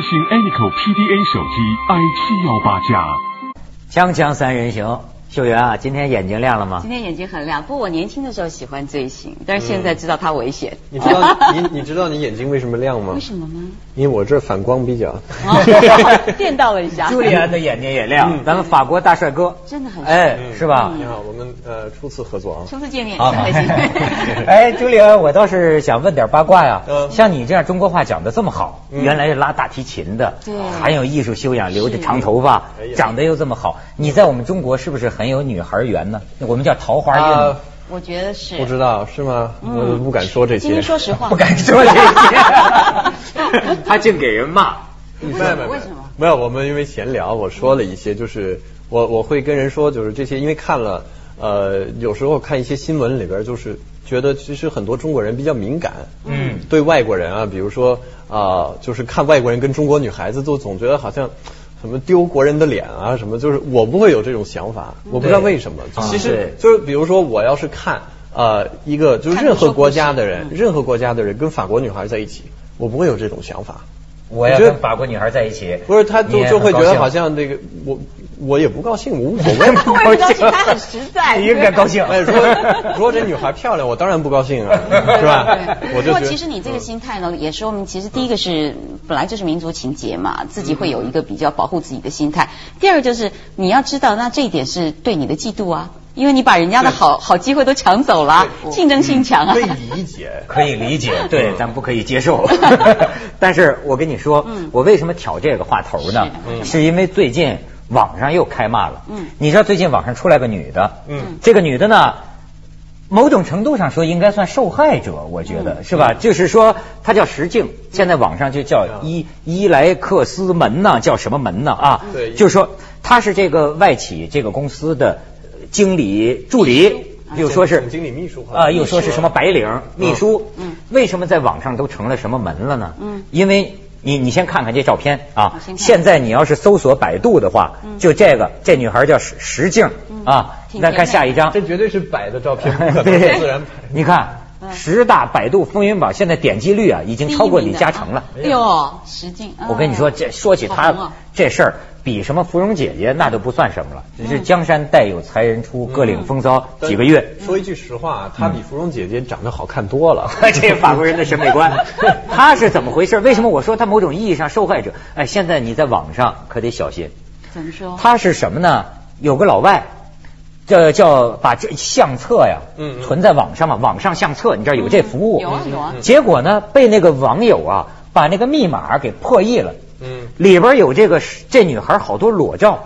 建议，三星 Anyco PDA 手机 i 七幺八加。锵锵三人行，秀媛啊，今天眼睛亮了吗？今天眼睛很亮，不过我年轻的时候喜欢追星，但是现在知道它危险。你知道 你你知道你眼睛为什么亮吗？为什么吗？因为我这反光比较。哦 电到了一下。朱利安的眼睛也亮，咱们法国大帅哥，真的很帅哎，是吧？你好，我们呃初次合作啊。初次见面，好很开心。哎，朱利安，我倒是想问点八卦呀。嗯像你这样中国话讲的这么好，嗯原来是拉大提琴的，对很有艺术修养，留着长头发哎呀，长得又这么好，你在我们中国是不是很有女孩缘呢？我们叫桃花运啊。我觉得是。不知道是吗？嗯我不敢说这些。今天说实话，不敢说这些，他净给人骂。没有为什么没有为什么没有，我们因为闲聊，我说了一些，就是我我会跟人说，就是这些，因为看了呃，有时候看一些新闻里边，就是觉得其实很多中国人比较敏感，嗯对外国人啊，比如说啊、就是看外国人跟中国女孩子，都总觉得好像。什么丢国人的脸啊，什么就是我不会有这种想法，我不知道为什么。其实就是比如说我要是看呃一个就是任何国家的人，任何国家的人跟法国女孩在一起，我不会有这种想法。我要跟法国女孩在一起，不是，他就就会觉得好像这个我我也不高兴，我无所谓。我也不高兴，他很实在。你应该高兴。哎，如果如果这女孩漂亮，我当然不高兴啊，是吧？我不过其实你这个心态呢，也说明其实第一个是本来就是民族情结嘛，自己会有一个比较保护自己的心态。第二就是你要知道，那这一点是对你的嫉妒啊，因为你把人家的好好机会都抢走了，竞争性强啊可。以理解。可以理解，对，咱不可以接受。但是我跟你说，嗯我为什么挑这个话头呢？是是因为最近网上又开骂了。嗯。你知道最近网上出来个女的，嗯。这个女的呢，某种程度上说应该算受害者，我觉得、嗯。是吧？就是说她叫石静，现在网上就叫伊伊莱克斯门呢，叫什么门呢啊？对。就是说她是这个外企这个公司的呃经理助理。又说是总经理秘书啊、又说是什么白领秘书，嗯。为什么在网上都成了什么门了呢？嗯。因为你你先看看这照片啊现在你要是搜索百度的话，嗯就这个这女孩叫石石静啊，挺再看下一张，这绝对是摆的照片，不可能 对自然拍。你看嗯十大百度风云榜现在点击率啊已经超过李嘉诚了。哎呦，实劲！我跟你说，这说起他这事儿，比什么芙蓉姐姐那都不算什么了，只是江山代有才人出，各领风骚几个月。说一句实话，他比芙蓉姐姐长得好看多了。这法国人的审美观，他是怎么回事？为什么我说他某种意义上受害者？哎，现在你在网上可得小心。怎么说？他是什么呢？有个老外，这叫把这相册呀，嗯嗯。存在网上嘛，网上相册，你知道有这服务？有啊有啊。结果呢，被那个网友啊，把那个密码给破译了。嗯。里边有这个这女孩好多裸照，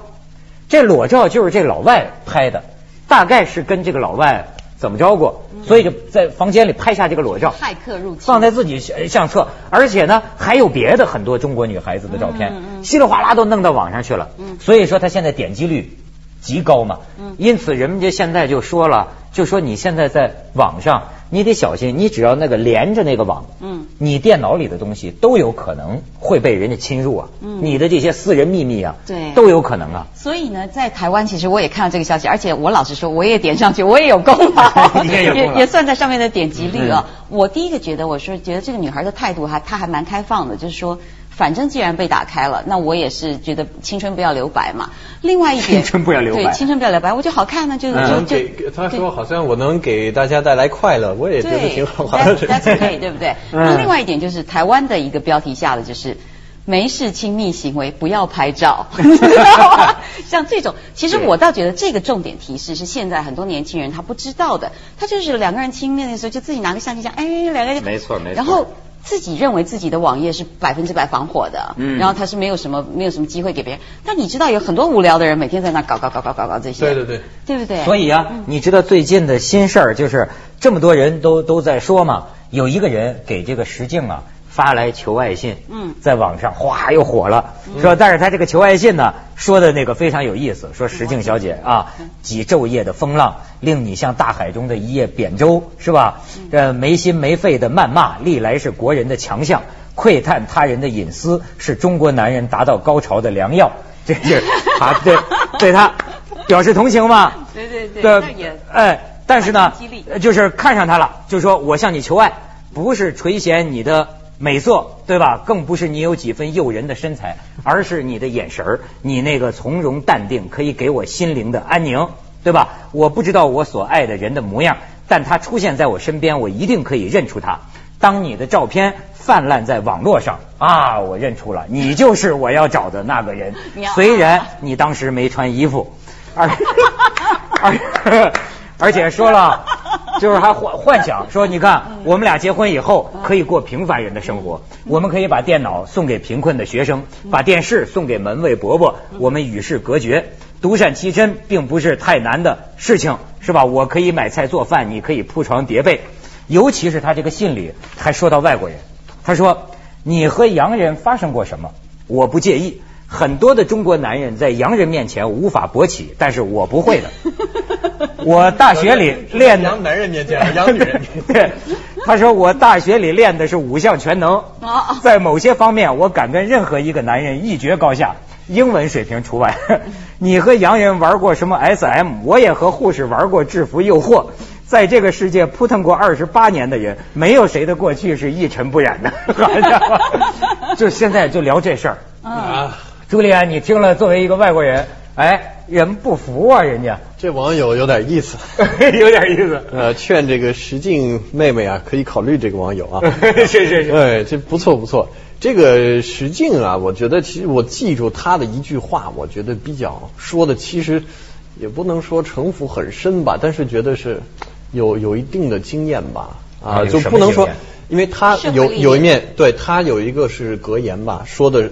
这裸照就是这老外拍的，大概是跟这个老外怎么着过，所以就在房间里拍下这个裸照。骇客入侵，放在自己相相册，而且呢还有别的很多中国女孩子的照片，嗯稀里哗啦都弄到网上去了。嗯。所以说他现在点击率极高嘛。嗯因此人们家现在就说了，就说你现在在网上你得小心，你只要那个连着那个网，嗯你电脑里的东西都有可能会被人家侵入啊。嗯你的这些私人秘密啊，对都有可能啊。所以呢，在台湾其实我也看到这个消息，而且我老实说，我也点上去，我也有功劳，你也有功劳 也算在上面的点击率啊。我第一个觉得，我说觉得这个女孩的态度还她还蛮开放的，就是说。反正既然被打开了，那我也是觉得青春不要留白嘛。另外一点，青春不要留白对，青春不要留白，我觉得好看呢，就就能就给给他说好像我能给大家带来快乐，我也觉得，挺好的。that's okay，对不对？嗯那另外一点就是台湾的一个标题下的就是。没事亲密行为不要拍照，你知道吗？像这种，其实我倒觉得这个重点提示是现在很多年轻人他不知道的，他就是两个人亲密的时候就自己拿个相机这样，哎，两个人没错没错然后自己认为自己的网页是百分之百防火的，嗯。然后他是没有什么没有什么机会给别人，但你知道有很多无聊的人每天在那搞搞搞搞搞搞这些，对对对，对不对？所以啊，你知道最近的新事儿就是这么多人都都在说嘛，有一个人给这个石静啊发来求爱信，嗯。在网上哗又火了，说但是他这个求爱信呢说的那个非常有意思，说石静小姐啊，几昼夜的风浪令你像大海中的一叶扁舟，是吧？这没心没肺的谩骂历来是国人的强项，窥探他人的隐私是中国男人达到高潮的良药，这是啊 对对他表示同情嘛。对对对，的那也哎，但是呢就是看上他了，就说我向你求爱，不是垂涎你的美色，对吧？更不是你有几分诱人的身材，而是你的眼神儿，你那个从容淡定，可以给我心灵的安宁，对吧？我不知道我所爱的人的模样，但他出现在我身边，我一定可以认出他。当你的照片泛滥在网络上啊，我认出了你就是我要找的那个人。虽然你当时没穿衣服，而而而且说了，就是还幻幻想说，你看我们俩结婚以后可以过平凡人的生活，我们可以把电脑送给贫困的学生，把电视送给门卫伯伯，我们与世隔绝。独善其身并不是太难的事情，是吧？我可以买菜做饭，你可以铺床叠被。尤其是他这个信里还说到外国人，他说你和洋人发生过什么？我不介意。很多的中国男人在洋人面前无法勃起，但是我不会的。我大学里练的洋男人面前，洋女人面前。对，他说我大学里练的是五项全能哦，在某些方面我敢跟任何一个男人一决高下，英文水平除外。你和洋人玩过什么 SM？我也和护士玩过制服诱惑。在这个世界扑腾过二十八年的人，没有谁的过去是一尘不染的。好家伙，就现在就聊这事儿。嗯，啊，朱莉安，你听了，作为一个外国人，哎，人不服啊，人家这网友有点意思。有点意思。呃，劝这个石静妹妹啊，可以考虑这个网友啊。是是是哎，这不错不错。这个石静啊，我觉得其实我记住她的一句话，我觉得比较说的其实也不能说城府很深吧，但是觉得是有有一定的经验吧。啊，就不能说，因为她有有一面，对她有一个是格言吧，说的。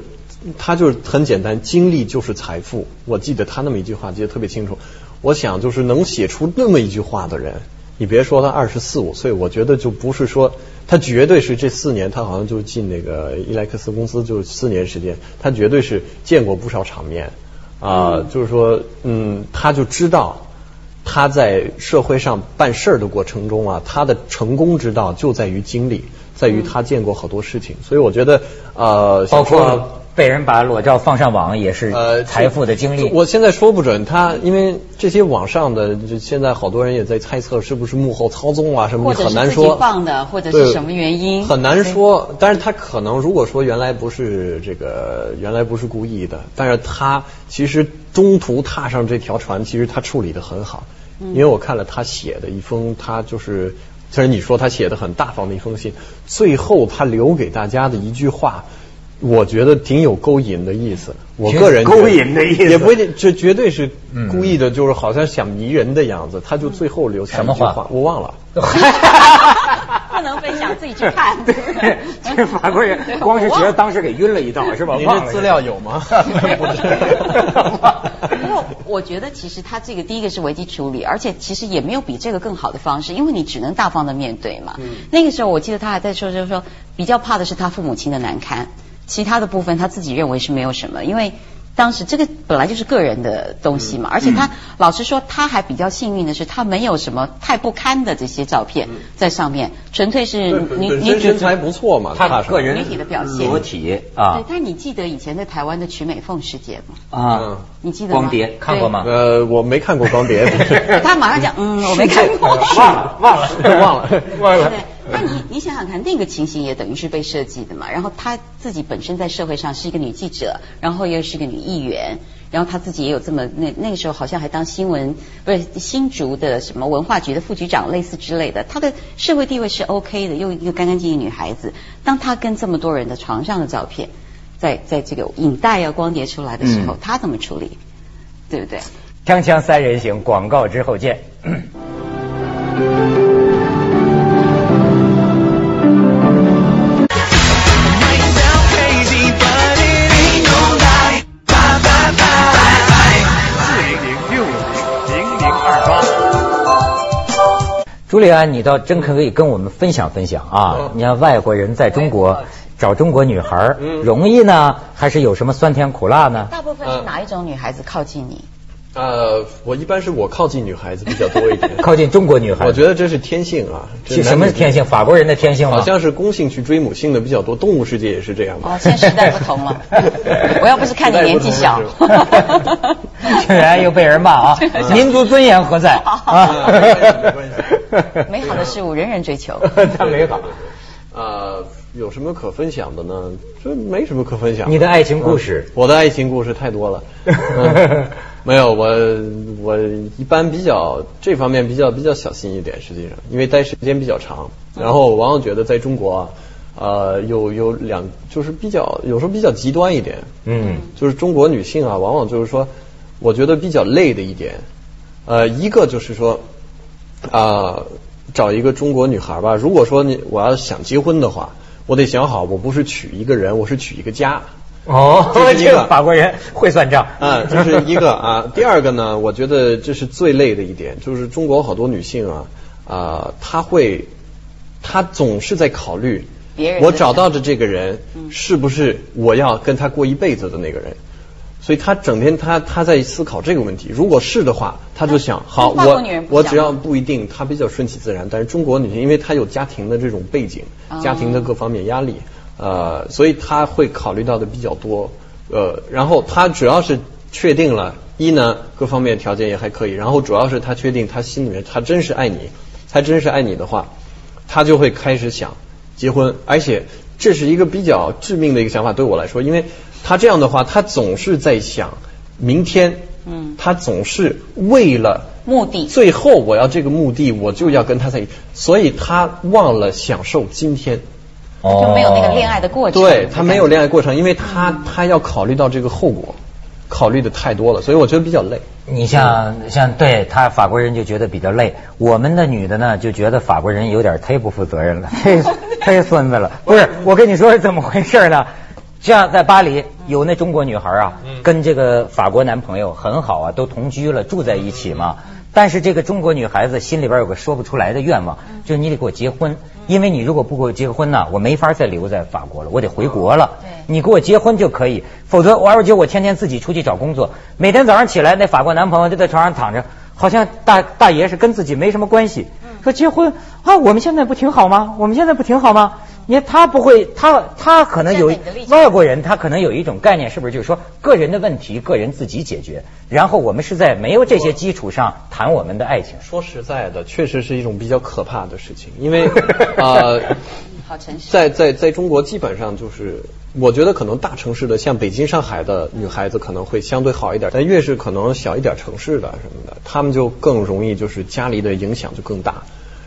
他就是很简单，经历就是财富。我记得他那么一句话，记得特别清楚。我想就是能写出那么一句话的人，你别说他二十四五岁，我觉得就不是说他绝对是这四年，他好像就进那个伊莱克斯公司就四年时间，他绝对是见过不少场面啊、就是说，嗯，他就知道他在社会上办事儿的过程中啊，他的成功之道就在于经历，在于他见过好多事情，所以我觉得呃，包括被人把裸照放上网，也是呃，财富的经历。我现在说不准他，因为这些网上的，就现在好多人也在猜测是不是幕后操纵啊什么的，很难说。放的，或者对是什么原因，很难说。但是他可能如果说原来不是这个，原来不是故意的，但是他其实中途踏上这条船，其实他处理的很好。因为我看了他写的一封，他就是，虽然你说他写的很大方的一封信，最后他留给大家的一句话。我觉得挺有勾引的意思，我个人勾引的意思也不一定，这绝对是嗯故意的，就是好像想迷人的样子，他就最后留下什么话一句话，我忘了。不能分享，自己去看。对这法国人 光是觉得当时给晕了一道，是吧？您这资料有吗？不是。不过我觉得其实他这个第一个是危机处理，而且其实也没有比这个更好的方式，因为你只能大方的面对嘛。那个时候我记得他还在说，就是说比较怕的是他父母亲的难堪，其他的部分他自己认为是没有什么，因为。当时这个本来就是个人的东西嘛，而且他老实说，他还比较幸运的是，他没有什么太不堪的这些照片在上面，纯粹是女本女身身材不错嘛，他个人女体的表现裸体对啊，但你记得以前在台湾的曲美凤事件吗？啊嗯，你记得吗？光碟看过吗？呃，我没看过光碟，他马上讲，嗯，我没看过。忘了忘了 忘了忘了对，那你你想想看，那个情形也等于是被设计的嘛。然后她自己本身在社会上是一个女记者，然后又是个女议员，然后她自己也有这么那那个时候好像还当新闻不是新竹的什么文化局的副局长类似之类的，她的社会地位是 OK 的，又一个干干净净女孩子。当她跟这么多人的床上的照片，在在这个影带啊光碟出来的时候，嗯她怎么处理？对不对？锵锵三人行，广告之后见。朱利安，你倒真可以跟我们分享分享啊！嗯你看外国人在中国找中国女孩容易呢，还是有什么酸甜苦辣呢？大部分是哪一种女孩子靠近你？呃，我一般是我靠近女孩子比较多一点，靠近中国女孩，我觉得这是天性啊。什么是天性？法国人的天性吗？好像是公性去追母性的比较多，动物世界也是这样吧？哦，现在时代不同了。我要不是看你年纪小竟 然又被人骂啊！民族尊严何在啊没关系没关？美好的事物人人追求。太 美好。呃，有什么可分享的呢？这没什么可分享。你的爱情故事，我的爱情故事太多了。嗯、没有，我我一般比较这方面比较比较小心一点，实际上，因为待时间比较长，然后我往往觉得在中国啊，呃，有有两就是比较有时候比较极端一点，嗯，就是中国女性啊，往往就是说，我觉得比较累的一点，呃，一个就是说啊、呃找一个中国女孩吧，如果说你我要想结婚的话，我得想好，我不是娶一个人，我是娶一个家。哦，这是一个 这个法国人会算账啊，这是一个啊。第二个呢，我觉得这是最累的一点，就是中国好多女性啊啊，她会，她总是在考虑别人，我找到的这个人嗯是不是我要跟他过一辈子的那个人。所以他整天他他在思考这个问题，如果是的话，他就想好我我只要不一定，他比较顺其自然。但是中国女性，因为她有家庭的这种背景哦，家庭的各方面压力，呃，所以她会考虑到的比较多。呃，然后她主要是确定了，一呢各方面条件也还可以，然后主要是她确定她心里面她真是爱你，她真是爱你的话，她就会开始想结婚，而且这是一个比较致命的一个想法对我来说，因为她这样的话，他总是在想明天，嗯他总是为了。目的最后我要这个目的，我就要跟他在一起，所以他忘了享受今天。就没有那个恋爱的过程。对他没有恋爱过程，因为他他要考虑到这个后果，考虑的太多了，所以我觉得比较累。你像像对他法国人就觉得比较累，我们的女的呢就觉得法国人有点忒不负责任了，忒 忒孙子了。不是，我跟你说是怎么回事呢？像在巴黎有那中国女孩啊，跟这个法国男朋友很好啊，都同居了，住在一起嘛。但是这个中国女孩子心里边有个说不出来的愿望，就是你得给我结婚，因为你如果不给我结婚呢，我没法再留在法国了，我得回国了。你给我结婚就可以，否则我而且我天天自己出去找工作，每天早上起来那法国男朋友就在床上躺着，好像大大爷是跟自己没什么关系。说结婚啊，我们现在不挺好吗？我们现在不挺好吗？你看他不会，他他可能有外国人，他可能有一种概念，是不是就是说个人的问题个人自己解决，然后我们是在没有这些基础上谈我们的爱情。说实在的，确实是一种比较可怕的事情，因为 呃，好诚实。在在在中国基本上就是，我觉得可能大城市的像北京、上海的女孩子可能会相对好一点，但越是可能小一点城市的什么的，她们就更容易就是家里的影响就更大，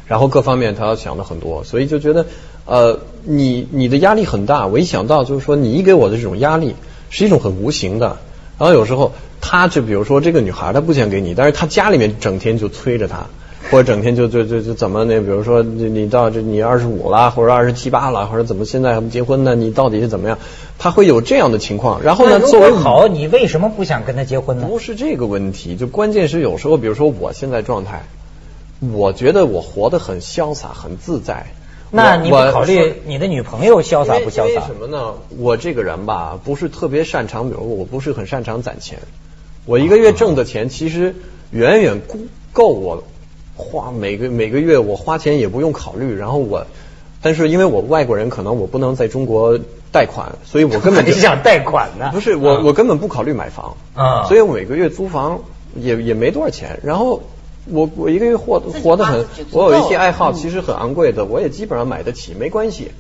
然后各方面她要想的很多，所以就觉得呃，你你的压力很大。我一想到就是说，你给我的这种压力是一种很无形的，然后有时候她就比如说这个女孩她不想给你，但是她家里面整天就催着她。或者整天就就就就怎么那？比如说你你到这你二十五了，或者二十七八了，或者怎么现在还不结婚呢？你到底是怎么样？他会有这样的情况。然后呢，作为好，你为什么不想跟他结婚呢？不是这个问题，就关键是有时候，比如说我现在状态，我觉得我活得很潇洒，很自在。那你不考虑你的女朋友潇洒不潇洒为为？什么呢？我这个人吧，不是特别擅长，比如我不是很擅长攒钱。我一个月挣的钱其实远远够够我花每个每个月我花钱也不用考虑。然后我，但是因为我外国人，可能我不能在中国贷款，所以我根本就 你想贷款呢？不是我啊我根本不考虑买房啊所以我每个月租房也也没多少钱，然后。我我一个月活活得很我有一些爱好，嗯其实很昂贵的，我也基本上买得起，没关系。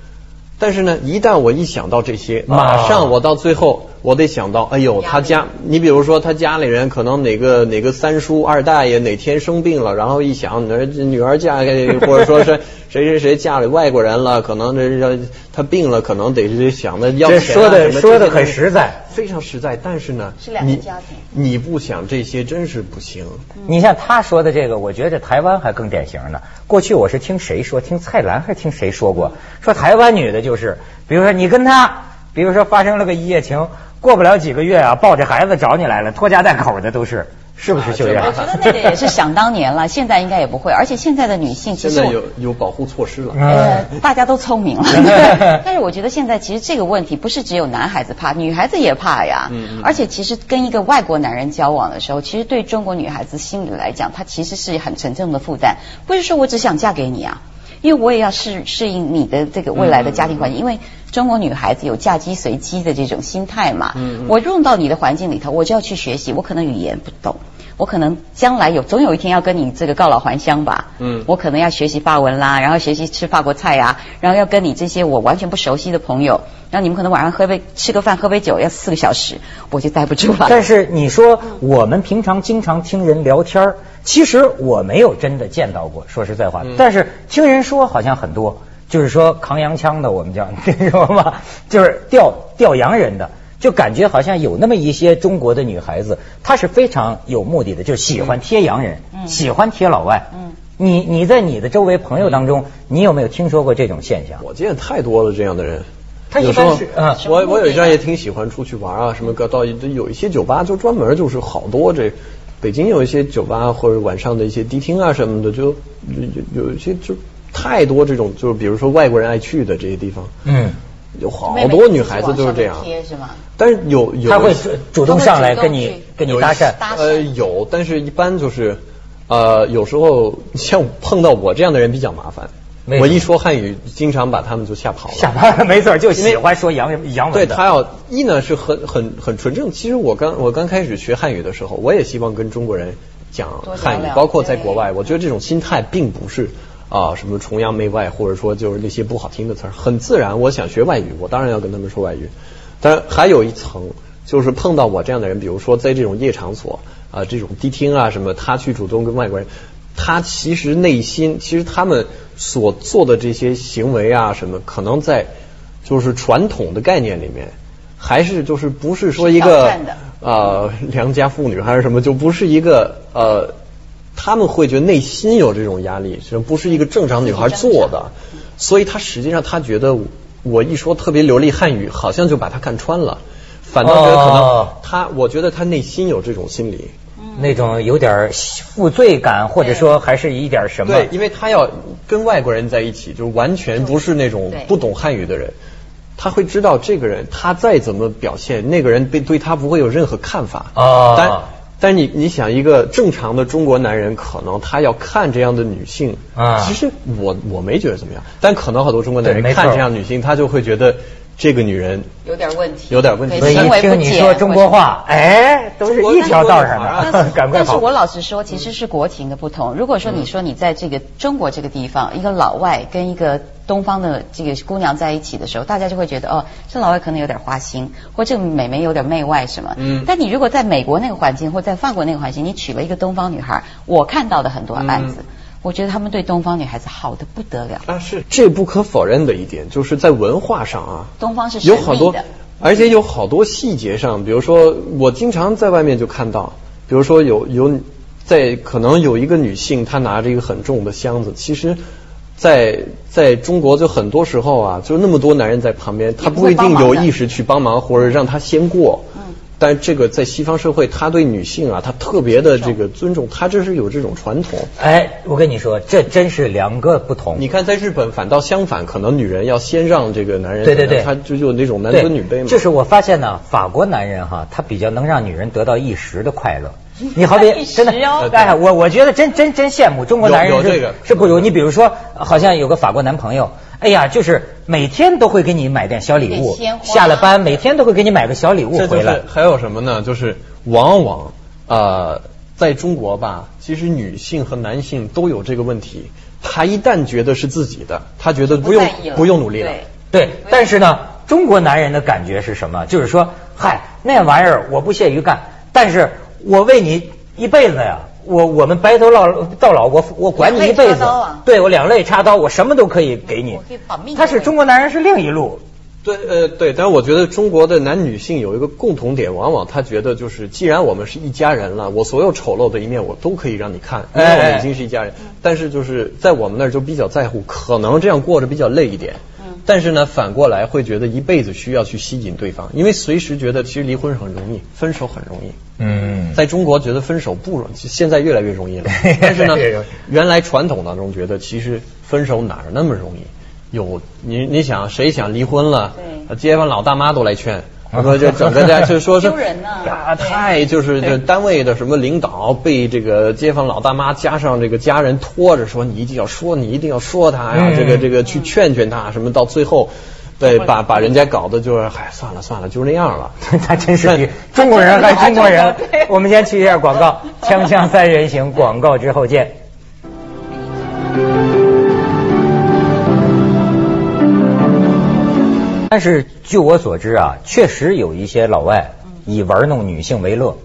但是呢，一旦我一想到这些，马上我到最后，我得想到，哎呦，他家，你比如说他家里人可能哪个哪个三叔二大爷哪天生病了，然后一想，女儿女儿嫁给或者说是谁谁谁嫁给外国人了，可能这这他病了，可能得是想的要钱啊说的说的很实在非常实在。但是呢，是两个你家庭你不想这些真是不行。你像他说的这个，我觉得台湾还更典型呢。过去我是听谁说，听蔡澜还是听谁说过，说台湾女的就是，比如说你跟他，比如说发生了个一夜情，过不了几个月啊，抱着孩子找你来了，拖家带口的都是，是不是秀艳？我觉得那个也是想当年了，现在应该也不会。而且现在的女性其实现在有有保护措施了。呃，大家都聪明了，但是我觉得现在其实这个问题不是只有男孩子怕，女孩子也怕呀。嗯嗯而且其实跟一个外国男人交往的时候，其实对中国女孩子心里来讲，她其实是很沉重的负担。不是说我只想嫁给你啊，因为我也要适适应你的这个未来的家庭环境，因为中国女孩子有嫁鸡随鸡的这种心态嘛。我用到你的环境里头，我就要去学习，我可能语言不懂。我可能将来有总有一天要跟你这个告老还乡吧。嗯我可能要学习法文啦，然后学习吃法国菜呀、然后要跟你这些我完全不熟悉的朋友，然后你们可能晚上喝杯吃个饭喝杯酒要四个小时，我就待不住了。但是你说我们平常经常听人聊天儿其实我没有真的见到过，说实在话，嗯但是听人说好像很多，就是说扛洋枪的，我们叫 你知道吗？就是钓钓洋人的。就感觉好像有那么一些中国的女孩子，她是非常有目的的，就是喜欢贴洋人，嗯喜欢贴老外。嗯你你在你的周围朋友当中，你有没有听说过这种现象？我见太多了这样的人。他一有时候般是啊我我有一阵也挺喜欢出去玩啊，什么个到有一些酒吧就专门就是好多这，北京有一些酒吧或者晚上的一些迪厅啊什么的，就有有有一些就太多这种，就是比如说外国人爱去的这些地方，嗯，有好多女孩子就是这样。贴是吗？但是有有他会主主动上来跟你跟你搭讪。搭讪呃，有，但是一般就是，呃，有时候像碰到我这样的人比较麻烦。我一说汉语，经常把他们就吓跑了。吓跑了 没错，就喜欢说洋洋文。对他要一呢是很很很纯正。其实我刚我刚开始学汉语的时候，我也希望跟中国人讲汉语，包括在国外，我觉得这种心态并不是啊、什么崇洋媚外，或者说就是那些不好听的词儿，很自然。我想学外语，我当然要跟他们说外语。当然还有一层，就是碰到我这样的人，比如说在这种夜场所啊、这种迪厅啊什么，他去主动跟外国人，他其实内心其实他们所做的这些行为啊什么，可能在就是传统的概念里面，还是就是不是说一个呃良家妇女还是什么，就不是一个呃。他们会觉得内心有这种压力，这不是一个正常女孩做的，所以他实际上他觉得我一说特别流利汉语，好像就把他看穿了，反倒觉得可能哦他，我觉得他内心有这种心理。那种有点负罪感，或者说还是一点什么？对，因为他要跟外国人在一起，就完全不是那种不懂汉语的人，他会知道这个人他再怎么表现，那个人对对他不会有任何看法。啊。但但你你想，一个正常的中国男人，可能他要看这样的女性，啊。其实我我没觉得怎么样，但可能好多中国男人看这样女性，他就会觉得这个女人有点问题，有点问题行为不听你说中国话，哎，都是一条道上的，是 赶快。但是我老实说，其实是国情的不同。如果说你说你在这个中国这个地方，一个老外跟一个东方的这个姑娘在一起的时候，大家就会觉得哦，这老外可能有点花心，或这个美眉有点媚外什么。嗯但你如果在美国那个环境，或在法国那个环境，你娶了一个东方女孩，我看到的很多案子，嗯我觉得他们对东方女孩子好的不得了。啊是这不可否认的一点，就是在文化上啊，东方是有好多，而且有好多细节上，比如说我经常在外面就看到，比如说有有在可能有一个女性，她拿着一个很重的箱子，其实。在在中国，就很多时候啊，就那么多男人在旁边，他不不一定有意识去帮忙，或者让他先过。嗯但这个在西方社会，他对女性啊，他特别的这个尊重，他这是有这种传统。哎，我跟你说，这真是两个不同。你看，在日本反倒相反，可能女人要先让这个男人，对对对他就有那种男尊女卑嘛。就是我发现呢，法国男人哈，他比较能让女人得到一时的快乐。你好比真的哦，哎，我我觉得真真真羡慕中国男人是有有这个是不如你比如说，好像有个法国男朋友，哎呀，就是每天都会给你买点小礼物下了班每天都会给你买个小礼物回来是。还有什么呢？就是往往呃，在中国吧，其实女性和男性都有这个问题。他一旦觉得是自己的，他觉得不用不用努力了。对对，但是呢，中国男人的感觉是什么？就是说，嗨，那玩意儿我不屑于干，但是我为你一辈子呀，我我们白头到到老，我我管你一辈子对我两肋插刀，我什么都可以给你。他是中国男人是另一路，对，呃，对，但是我觉得中国的男女性有一个共同点，往往他觉得就是，既然我们是一家人了，我所有丑陋的一面我都可以让你看，因为我们已经是一家人。但是就是在我们那儿就比较在乎，可能这样过着比较累一点。但是呢，反过来会觉得一辈子需要去吸引对方，因为随时觉得其实离婚很容易，分手很容易。嗯，在中国觉得分手不容易，现在越来越容易了。但是呢原来传统当中觉得其实分手哪儿那么容易？有你你想谁想离婚了？对街坊老大妈都来劝。我说这整个家就说是 丢人呐啊，太就是这单位的什么领导被这个街坊老大妈加上这个家人拖着说你一定要说，你一定要说他呀，嗯这个这个去劝劝他，什么到最后对，把把人家搞得就是，嗨，算了算了，就那样了。他真是比中国人还 中国人。我们先去一下广告，锵锵三人行，广告之后见。但是据我所知啊，确实有一些老外以玩弄女性为乐。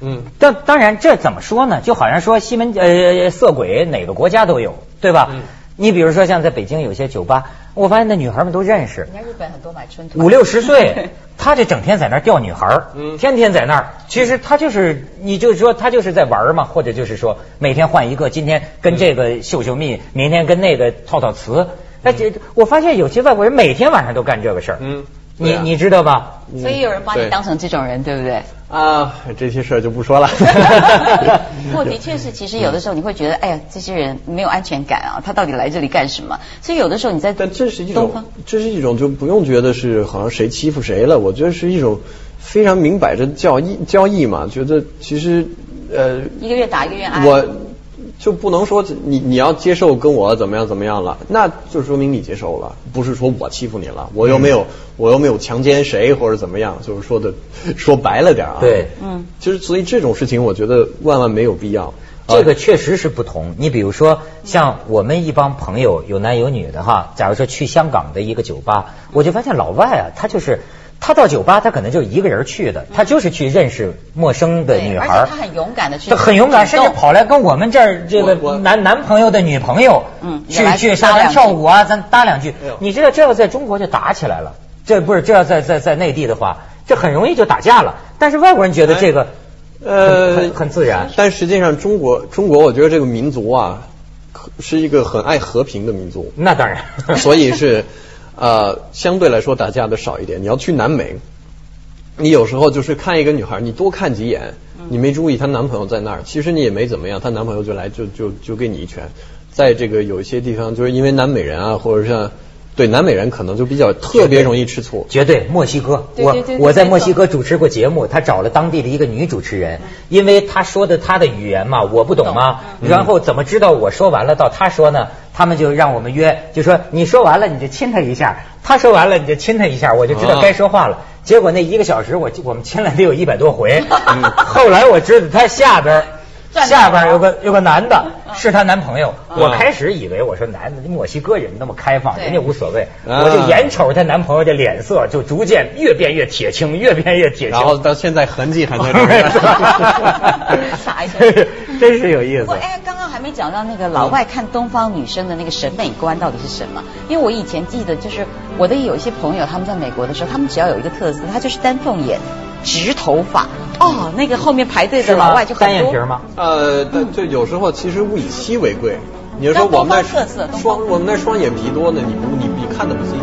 嗯，但当然这怎么说呢？就好像说西门呃色鬼哪个国家都有，对吧？嗯你比如说像在北京有些酒吧，我发现那女孩们都认识。人家日本很多买春团，五六十岁，他就整天在那儿钓女孩天天在那儿。其实他就是，你就说他就是在玩嘛，或者就是说每天换一个，今天跟这个秀秀蜜，明天跟那个套套词。哎，这我发现有些外国人每天晚上都干这个事儿。嗯，你啊你知道吧？所以有人把你当成这种人，对不对？啊，这些事儿就不说了。不过的确是，其实有的时候你会觉得，哎呀，这些人没有安全感啊，他到底来这里干什么？所以有的时候你在但这是一种东方，这是一种就不用觉得是好像谁欺负谁了，我觉得是一种非常明摆着交易交易嘛，觉得其实呃，一个月打一个月挨。我就不能说你你要接受跟我怎么样怎么样了，那就说明你接受了，不是说我欺负你了，我又没有、我又没有强奸谁或者怎么样，就是说的 说白了点儿啊，对嗯，就是所以这种事情我觉得万万没有必要。这个确实是不同。你比如说，像我们一帮朋友，有男有女的哈。假如说去香港的一个酒吧，我就发现老外啊，他就是他到酒吧，他可能就一个人去的，他就是去认识陌生的女孩儿而且他很勇敢的去，他很勇敢，甚至跑来跟我们这儿这个男男朋友的女朋友，嗯去去上咱搭两句跳舞啊，咱搭两句。你知道这要在中国就打起来了，这不是这要在在在内地的话，这很容易就打架了。但是外国人觉得这个呃很很自然。但实际上中国中国我觉得这个民族啊，可是一个很爱和平的民族。那当然，所以是呃相对来说打架的少一点。你要去南美，你有时候就是看一个女孩，你多看几眼，你没注意她男朋友在那儿，其实你也没怎么样，她男朋友就来就就就给你一拳。在这个有一些地方，就是因为南美人啊，或者像对南美人可能就比较特别容易吃醋。绝对，墨西哥，我对对对对我在墨西哥主持过节目，他找了当地的一个女主持人，因为他说的他的语言嘛，我不懂嘛，然后怎么知道我说完了到他说呢？他们就让我们约，就说你说完了你就亲他一下，他说完了你就亲他一下，我就知道啊该说话了。结果那一个小时我我们亲了得有一百多回，后来我知道他下边下边有个有个男的是她男朋友，嗯我开始以为我说男的墨西哥人那么开放，人家无所谓，啊我就眼瞅她男朋友的脸色就逐渐越变越铁青，越变越铁青，然后到现在痕迹还在这 儿。傻一下。真是有意思我。哎，刚刚还没讲到那个老外看东方女生的那个审美观到底是什么？因为我以前记得，就是我的有一些朋友他们在美国的时候，他们只要有一个特色，他就是丹凤眼、直头发。哦，那个后面排队的老外就很多。单眼皮吗？呃，但就有时候其实物以稀为贵。你要说我们那双我们那双眼皮多呢，你不你你看的不清